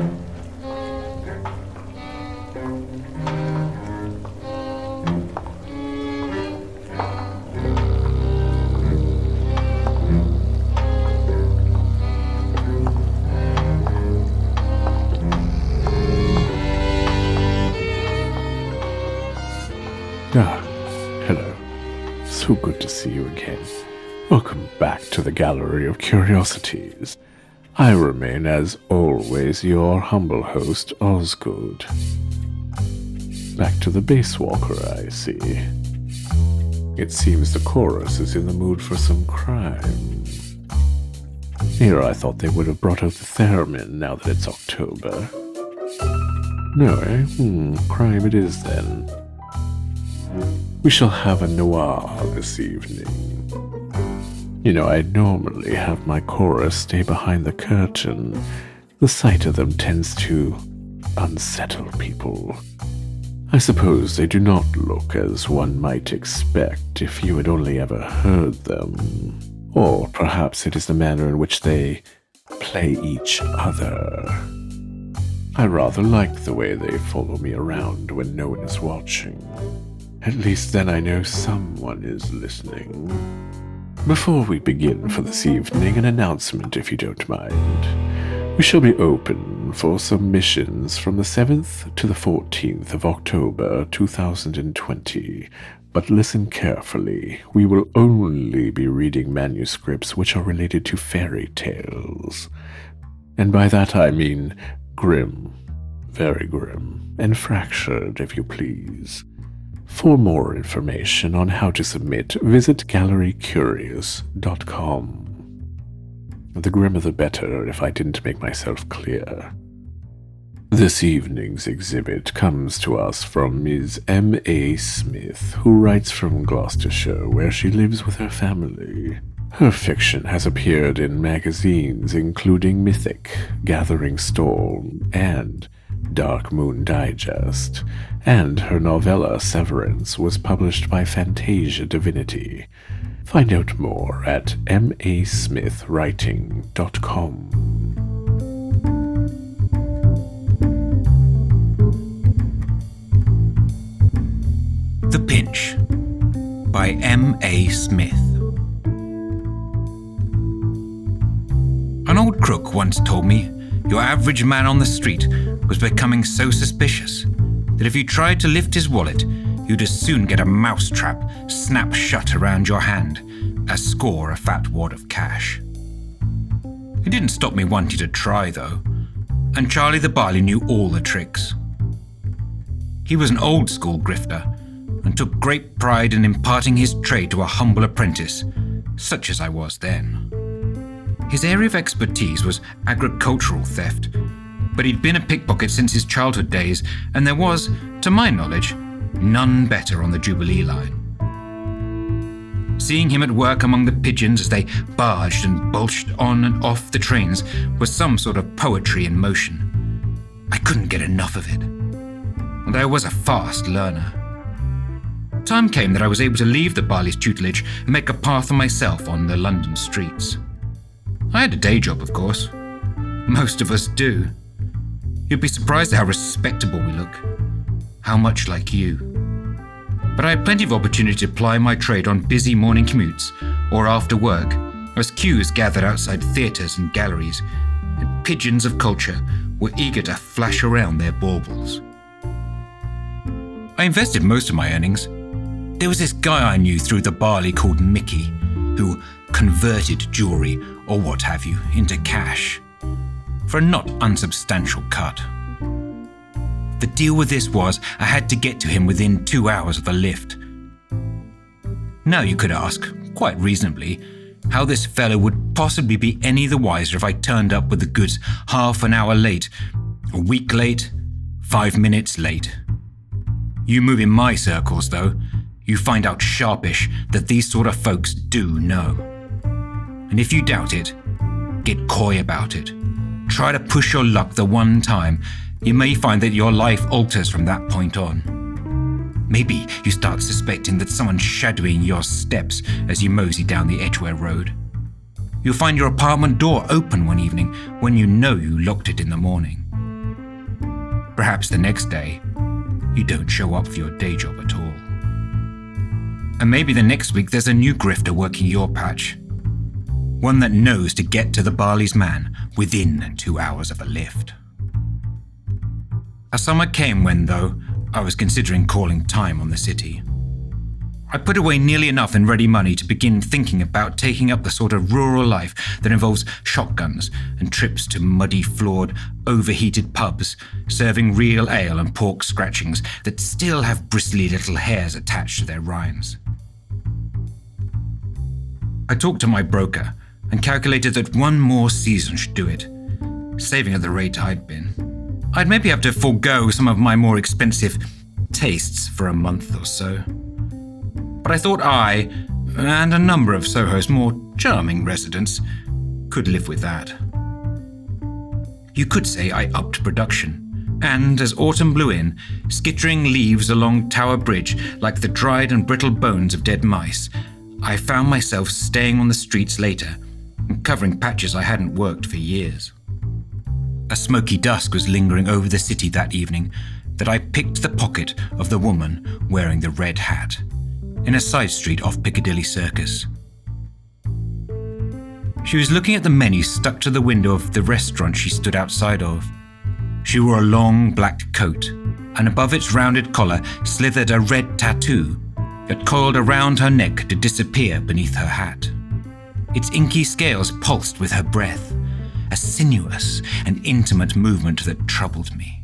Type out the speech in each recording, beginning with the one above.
Ah, hello. So good to see you again. Welcome back to the Gallery of Curiosities. I remain, as always, your humble host, Osgood. Back to the bass walker, I see. It seems the chorus is in the mood for some crime. Here I thought they would have brought out the theremin now that it's October. No, eh? Hmm, crime it is then. We shall have a noir this evening. You know, I normally have my chorus stay behind the curtain. The sight of them tends to unsettle people. I suppose they do not look as one might expect if you had only ever heard them. Or perhaps it is the manner in which they play each other. I rather like the way they follow me around when no one is watching. At least then I know someone is listening. Before we begin for this evening, an announcement if you don't mind. We shall be open for submissions from the 7th to the 14th of October 2020. But listen carefully. We will only be reading manuscripts which are related to fairy tales. And by that I mean grim, very grim, and fractured, if you please. For more information on how to submit, visit gallerycurious.com. The grimmer the better if I didn't make myself clear. This evening's exhibit comes to us from Ms. M. A. Smith, who writes from Gloucestershire, where she lives with her family. Her fiction has appeared in magazines including Mythic, Gathering Storm, and Dark Moon Digest, and her novella Severance was published by Fantasia Divinity. Find out more at masmithwriting.com. The Pinch by M. A. Smith. An old crook once told me your average man on the street was becoming so suspicious that if you tried to lift his wallet, you'd as soon get a mousetrap snap shut around your hand as score a fat wad of cash. It didn't stop me wanting to try, though, and Charlie the Barley knew all the tricks. He was an old school grifter and took great pride in imparting his trade to a humble apprentice, such as I was then. His area of expertise was agricultural theft, but he'd been a pickpocket since his childhood days, and there was, to my knowledge, none better on the Jubilee line. Seeing him at work among the pigeons as they barged and bulged on and off the trains was some sort of poetry in motion. I couldn't get enough of it. And I was a fast learner. Time came that I was able to leave the Barley's tutelage and make a path for myself on the London streets. I had a day job, of course. Most of us do. You'd be surprised at how respectable we look. How much like you. But I had plenty of opportunity to ply my trade on busy morning commutes or after work, as queues gathered outside theatres and galleries, and pigeons of culture were eager to flash around their baubles. I invested most of my earnings. There was this guy I knew through the barley called Mickey, who converted jewelry or what have you into cash for a not unsubstantial cut. The deal with this was I had to get to him within two hours of the lift. Now you could ask, quite reasonably, how this fellow would possibly be any the wiser if I turned up with the goods half an hour late, a week late, five minutes late. You move in my circles, though, you find out sharpish that these sort of folks do know. And if you doubt it, get coy about it. Try to push your luck the one time. You may find that your life alters from that point on. Maybe you start suspecting that someone's shadowing your steps as you mosey down the Edgware Road. You'll find your apartment door open one evening when you know you locked it in the morning. Perhaps the next day, you don't show up for your day job at all. And maybe the next week there's a new grifter working your patch. One that knows to get to the Barley's man within two hours of a lift. A summer came when, though, I was considering calling time on the city. I put away nearly enough in ready money to begin thinking about taking up the sort of rural life that involves shotguns and trips to muddy floored, overheated pubs, serving real ale and pork scratchings that still have bristly little hairs attached to their rinds. I talked to my broker and calculated that one more season should do it, saving at the rate I'd been. I'd maybe have to forego some of my more expensive tastes for a month or so but I thought I, and a number of Soho's more charming residents, could live with that. You could say I upped production, and as autumn blew in, skittering leaves along Tower Bridge like the dried and brittle bones of dead mice, I found myself staying on the streets later covering patches I hadn't worked for years. A smoky dusk was lingering over the city that evening that I picked the pocket of the woman wearing the red hat in a side street off Piccadilly Circus. She was looking at the menu stuck to the window of the restaurant she stood outside of. She wore a long black coat, and above its rounded collar slithered a red tattoo that coiled around her neck to disappear beneath her hat. Its inky scales pulsed with her breath, a sinuous and intimate movement that troubled me.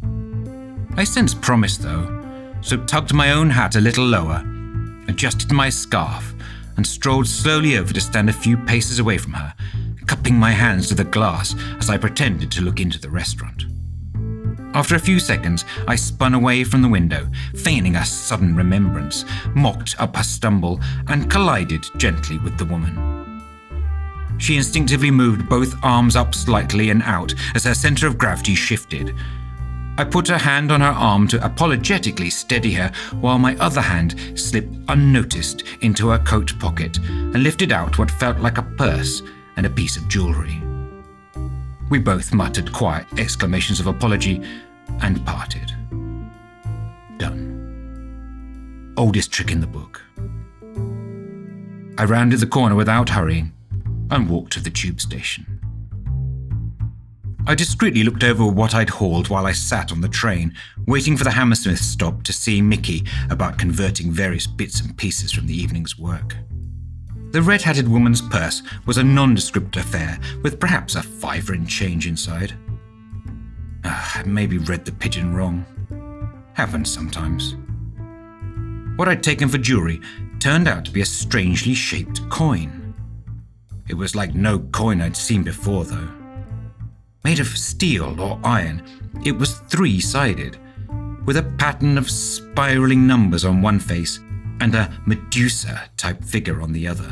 I sensed promise, though, so tugged my own hat a little lower adjusted my scarf, and strolled slowly over to stand a few paces away from her, cupping my hands to the glass as I pretended to look into the restaurant. After a few seconds, I spun away from the window, feigning a sudden remembrance, mocked up a stumble, and collided gently with the woman. She instinctively moved both arms up slightly and out as her center of gravity shifted, I put a hand on her arm to apologetically steady her, while my other hand slipped unnoticed into her coat pocket and lifted out what felt like a purse and a piece of jewelry. We both muttered quiet exclamations of apology and parted. Done. Oldest trick in the book. I rounded the corner without hurrying and walked to the tube station. I discreetly looked over what I'd hauled while I sat on the train, waiting for the Hammersmith stop to see Mickey about converting various bits and pieces from the evening's work. The red hatted woman's purse was a nondescript affair, with perhaps a fiver and change inside. Uh, I maybe read the pigeon wrong. Happens sometimes. What I'd taken for jewelry turned out to be a strangely shaped coin. It was like no coin I'd seen before, though. Made of steel or iron, it was three sided, with a pattern of spiraling numbers on one face and a Medusa type figure on the other.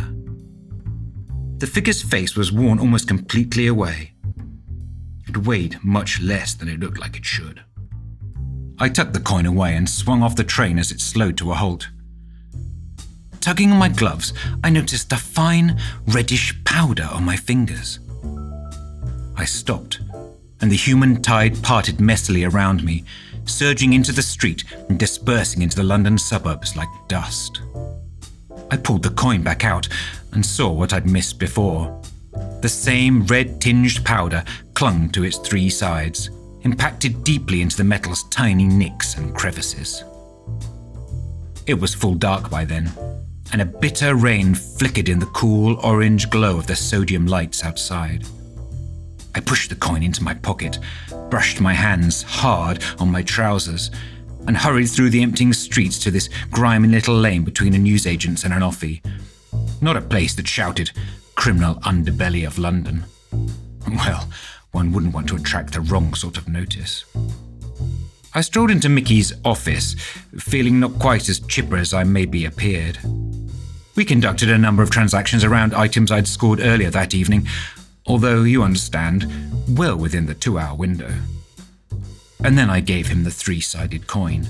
The figure's face was worn almost completely away. It weighed much less than it looked like it should. I tucked the coin away and swung off the train as it slowed to a halt. Tugging on my gloves, I noticed a fine reddish powder on my fingers. I stopped, and the human tide parted messily around me, surging into the street and dispersing into the London suburbs like dust. I pulled the coin back out and saw what I'd missed before. The same red tinged powder clung to its three sides, impacted deeply into the metal's tiny nicks and crevices. It was full dark by then, and a bitter rain flickered in the cool orange glow of the sodium lights outside. I pushed the coin into my pocket, brushed my hands hard on my trousers, and hurried through the emptying streets to this grimy little lane between a newsagent's and an offie. Not a place that shouted, criminal underbelly of London. Well, one wouldn't want to attract the wrong sort of notice. I strolled into Mickey's office, feeling not quite as chipper as I maybe appeared. We conducted a number of transactions around items I'd scored earlier that evening, although you understand, well within the two hour window. And then I gave him the three sided coin,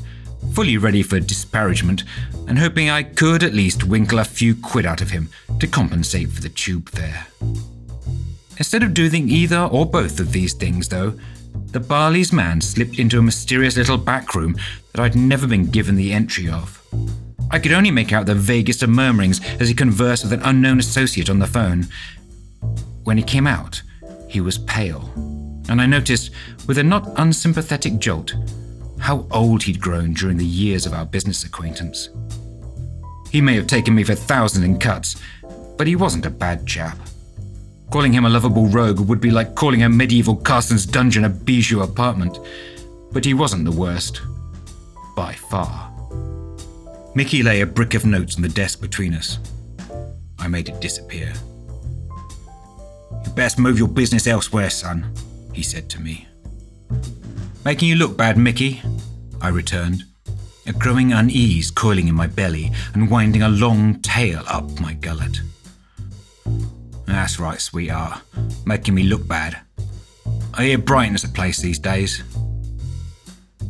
fully ready for disparagement, and hoping I could at least winkle a few quid out of him to compensate for the tube fare. Instead of doing either or both of these things, though, the Barley's man slipped into a mysterious little back room that I'd never been given the entry of. I could only make out the vaguest of murmurings as he conversed with an unknown associate on the phone. When he came out, he was pale, and I noticed, with a not unsympathetic jolt, how old he'd grown during the years of our business acquaintance. He may have taken me for thousands in cuts, but he wasn't a bad chap. Calling him a lovable rogue would be like calling a medieval Carson's dungeon a bijou apartment, but he wasn't the worst. By far. Mickey lay a brick of notes on the desk between us. I made it disappear. You best move your business elsewhere, son, he said to me. Making you look bad, Mickey, I returned, a growing unease coiling in my belly and winding a long tail up my gullet. That's right, sweetheart, making me look bad. I hear Brighton's a place these days.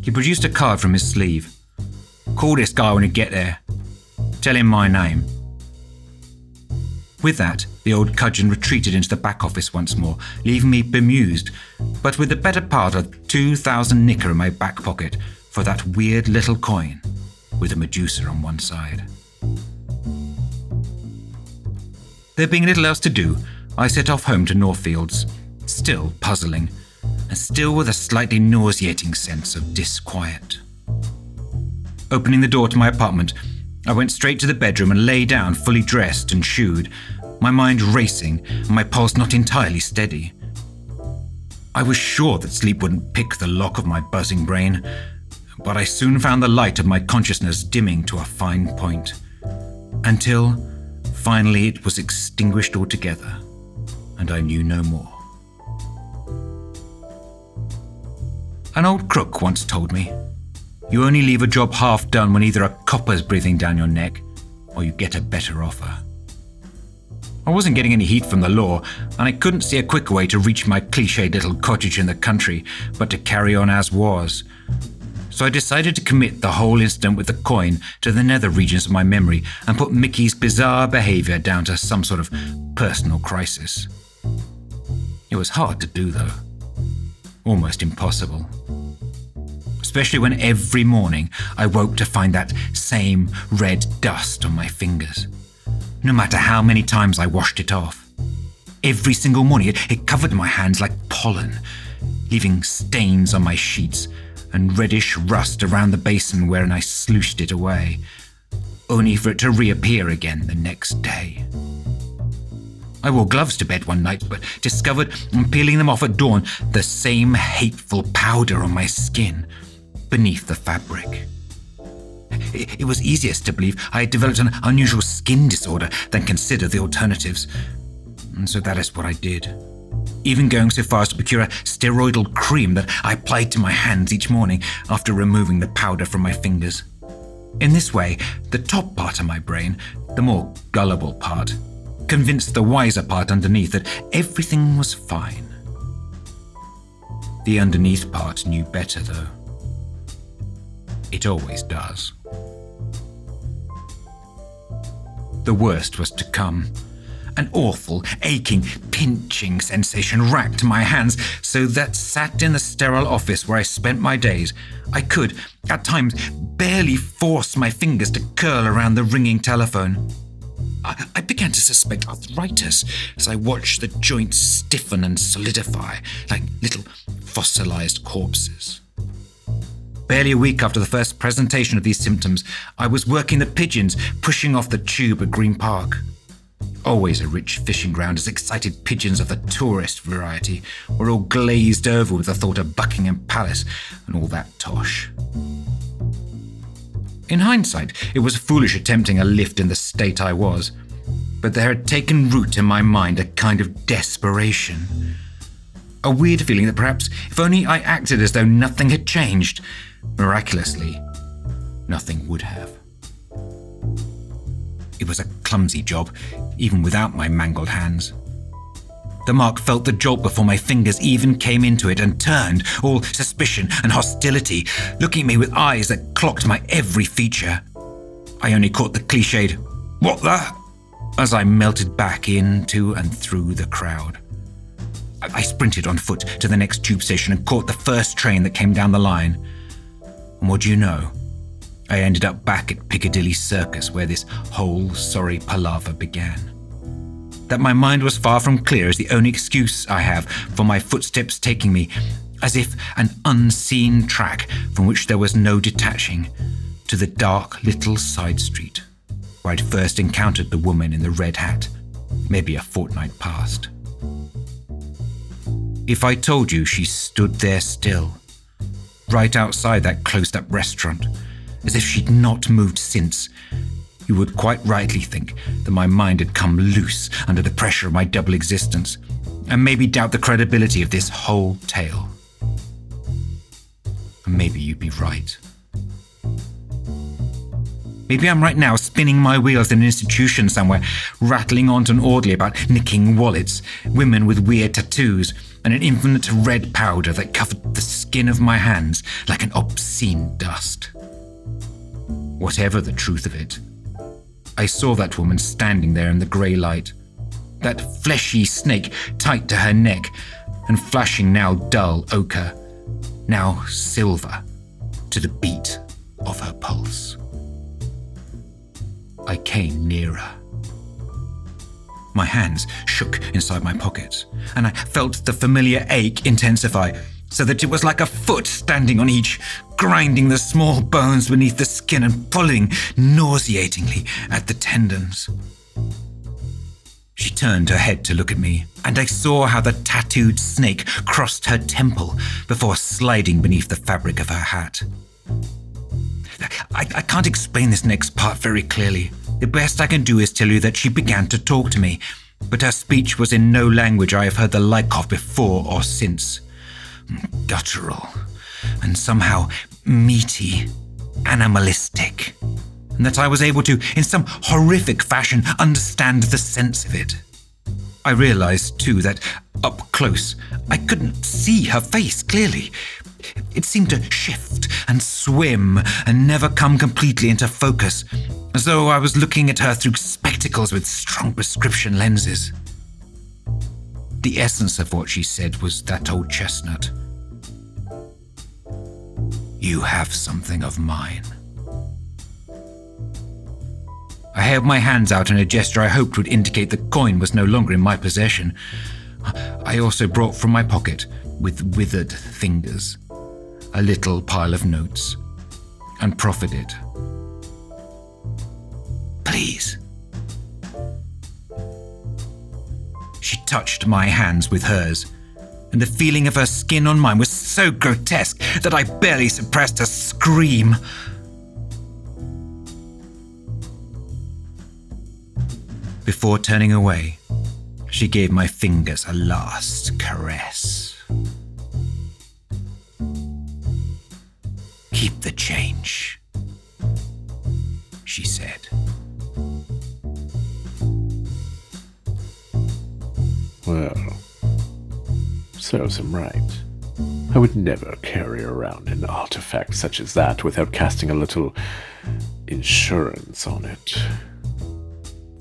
He produced a card from his sleeve. Call this guy when you get there. Tell him my name. With that, the old cudgeon retreated into the back office once more, leaving me bemused, but with the better part of 2,000 nicker in my back pocket for that weird little coin with a Medusa on one side. There being little else to do, I set off home to Northfields, still puzzling, and still with a slightly nauseating sense of disquiet. Opening the door to my apartment, I went straight to the bedroom and lay down fully dressed and shoed, my mind racing and my pulse not entirely steady. I was sure that sleep wouldn't pick the lock of my buzzing brain, but I soon found the light of my consciousness dimming to a fine point. Until, finally, it was extinguished altogether, and I knew no more. An old crook once told me you only leave a job half done when either a copper's breathing down your neck or you get a better offer. I wasn't getting any heat from the law, and I couldn't see a quick way to reach my cliched little cottage in the country but to carry on as was. So I decided to commit the whole incident with the coin to the nether regions of my memory and put Mickey's bizarre behavior down to some sort of personal crisis. It was hard to do, though. Almost impossible. Especially when every morning I woke to find that same red dust on my fingers no matter how many times I washed it off. Every single morning, it, it covered my hands like pollen, leaving stains on my sheets and reddish rust around the basin wherein I sluiced it away, only for it to reappear again the next day. I wore gloves to bed one night, but discovered, on peeling them off at dawn, the same hateful powder on my skin beneath the fabric. It was easiest to believe I had developed an unusual skin disorder than consider the alternatives. And so that is what I did. Even going so far as to procure a steroidal cream that I applied to my hands each morning after removing the powder from my fingers. In this way, the top part of my brain, the more gullible part, convinced the wiser part underneath that everything was fine. The underneath part knew better, though. It always does. The worst was to come. An awful, aching, pinching sensation racked my hands, so that sat in the sterile office where I spent my days, I could, at times, barely force my fingers to curl around the ringing telephone. I, I began to suspect arthritis as I watched the joints stiffen and solidify like little fossilized corpses. Barely a week after the first presentation of these symptoms, I was working the pigeons, pushing off the tube at Green Park. Always a rich fishing ground, as excited pigeons of the tourist variety were all glazed over with the thought of Buckingham Palace and all that tosh. In hindsight, it was foolish attempting a lift in the state I was, but there had taken root in my mind a kind of desperation. A weird feeling that perhaps if only I acted as though nothing had changed, Miraculously, nothing would have. It was a clumsy job, even without my mangled hands. The mark felt the jolt before my fingers even came into it and turned, all suspicion and hostility, looking at me with eyes that clocked my every feature. I only caught the cliched, What the? as I melted back into and through the crowd. I sprinted on foot to the next tube station and caught the first train that came down the line. What do you know? I ended up back at Piccadilly Circus where this whole sorry palaver began. That my mind was far from clear is the only excuse I have for my footsteps taking me, as if an unseen track from which there was no detaching, to the dark little side street where I'd first encountered the woman in the red hat, maybe a fortnight past. If I told you she stood there still, right outside that closed up restaurant, as if she'd not moved since, you would quite rightly think that my mind had come loose under the pressure of my double existence, and maybe doubt the credibility of this whole tale. And maybe you'd be right. Maybe I'm right now spinning my wheels in an institution somewhere, rattling on to an orderly about nicking wallets, women with weird tattoos, and an infinite red powder that covered the skin of my hands like an obscene dust. Whatever the truth of it, I saw that woman standing there in the grey light, that fleshy snake tight to her neck and flashing now dull ochre, now silver, to the beat of her pulse. I came nearer. My hands shook inside my pockets, and I felt the familiar ache intensify, so that it was like a foot standing on each, grinding the small bones beneath the skin and pulling nauseatingly at the tendons. She turned her head to look at me, and I saw how the tattooed snake crossed her temple before sliding beneath the fabric of her hat. I, I can't explain this next part very clearly. The best I can do is tell you that she began to talk to me, but her speech was in no language I have heard the like of before or since. Guttural, and somehow meaty, animalistic, and that I was able to, in some horrific fashion, understand the sense of it. I realized, too, that up close I couldn't see her face clearly. It seemed to shift and swim and never come completely into focus, as though I was looking at her through spectacles with strong prescription lenses. The essence of what she said was that old chestnut. You have something of mine. I held my hands out in a gesture I hoped would indicate the coin was no longer in my possession. I also brought from my pocket, with withered fingers, a little pile of notes and proffered it. Please. She touched my hands with hers, and the feeling of her skin on mine was so grotesque that I barely suppressed a scream. Before turning away, she gave my fingers a last caress. Right. I would never carry around an artifact such as that without casting a little insurance on it.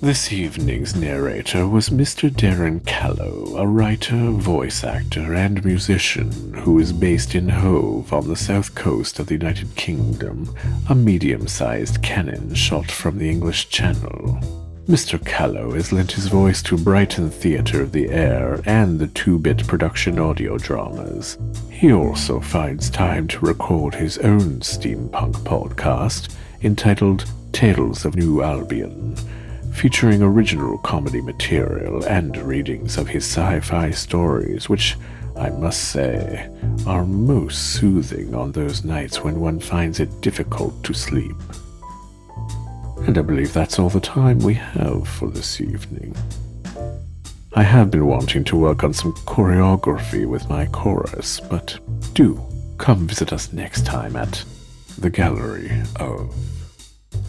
This evening's narrator was Mr. Darren Callow, a writer, voice actor, and musician who is based in Hove on the south coast of the United Kingdom, a medium sized cannon shot from the English Channel. Mr. Callow has lent his voice to Brighton Theatre of the Air and the two bit production audio dramas. He also finds time to record his own steampunk podcast entitled Tales of New Albion featuring original comedy material and readings of his sci fi stories, which I must say are most soothing on those nights when one finds it difficult to sleep. And I believe that's all the time we have for this evening. I have been wanting to work on some choreography with my chorus, but do come visit us next time at the Gallery of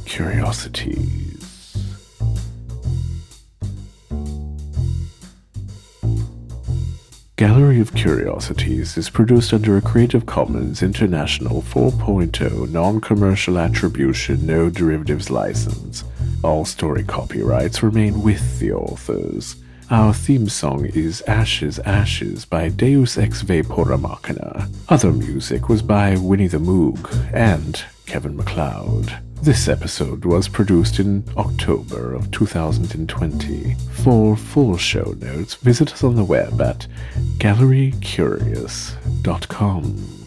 Curiosities. Gallery of Curiosities is produced under a Creative Commons International 4.0 non-commercial attribution no derivatives license. All story copyrights remain with the authors. Our theme song is Ashes, Ashes by Deus Ex Vapora Machina. Other music was by Winnie the Moog and Kevin MacLeod. This episode was produced in October of 2020. For full show notes, visit us on the web at gallerycurious.com.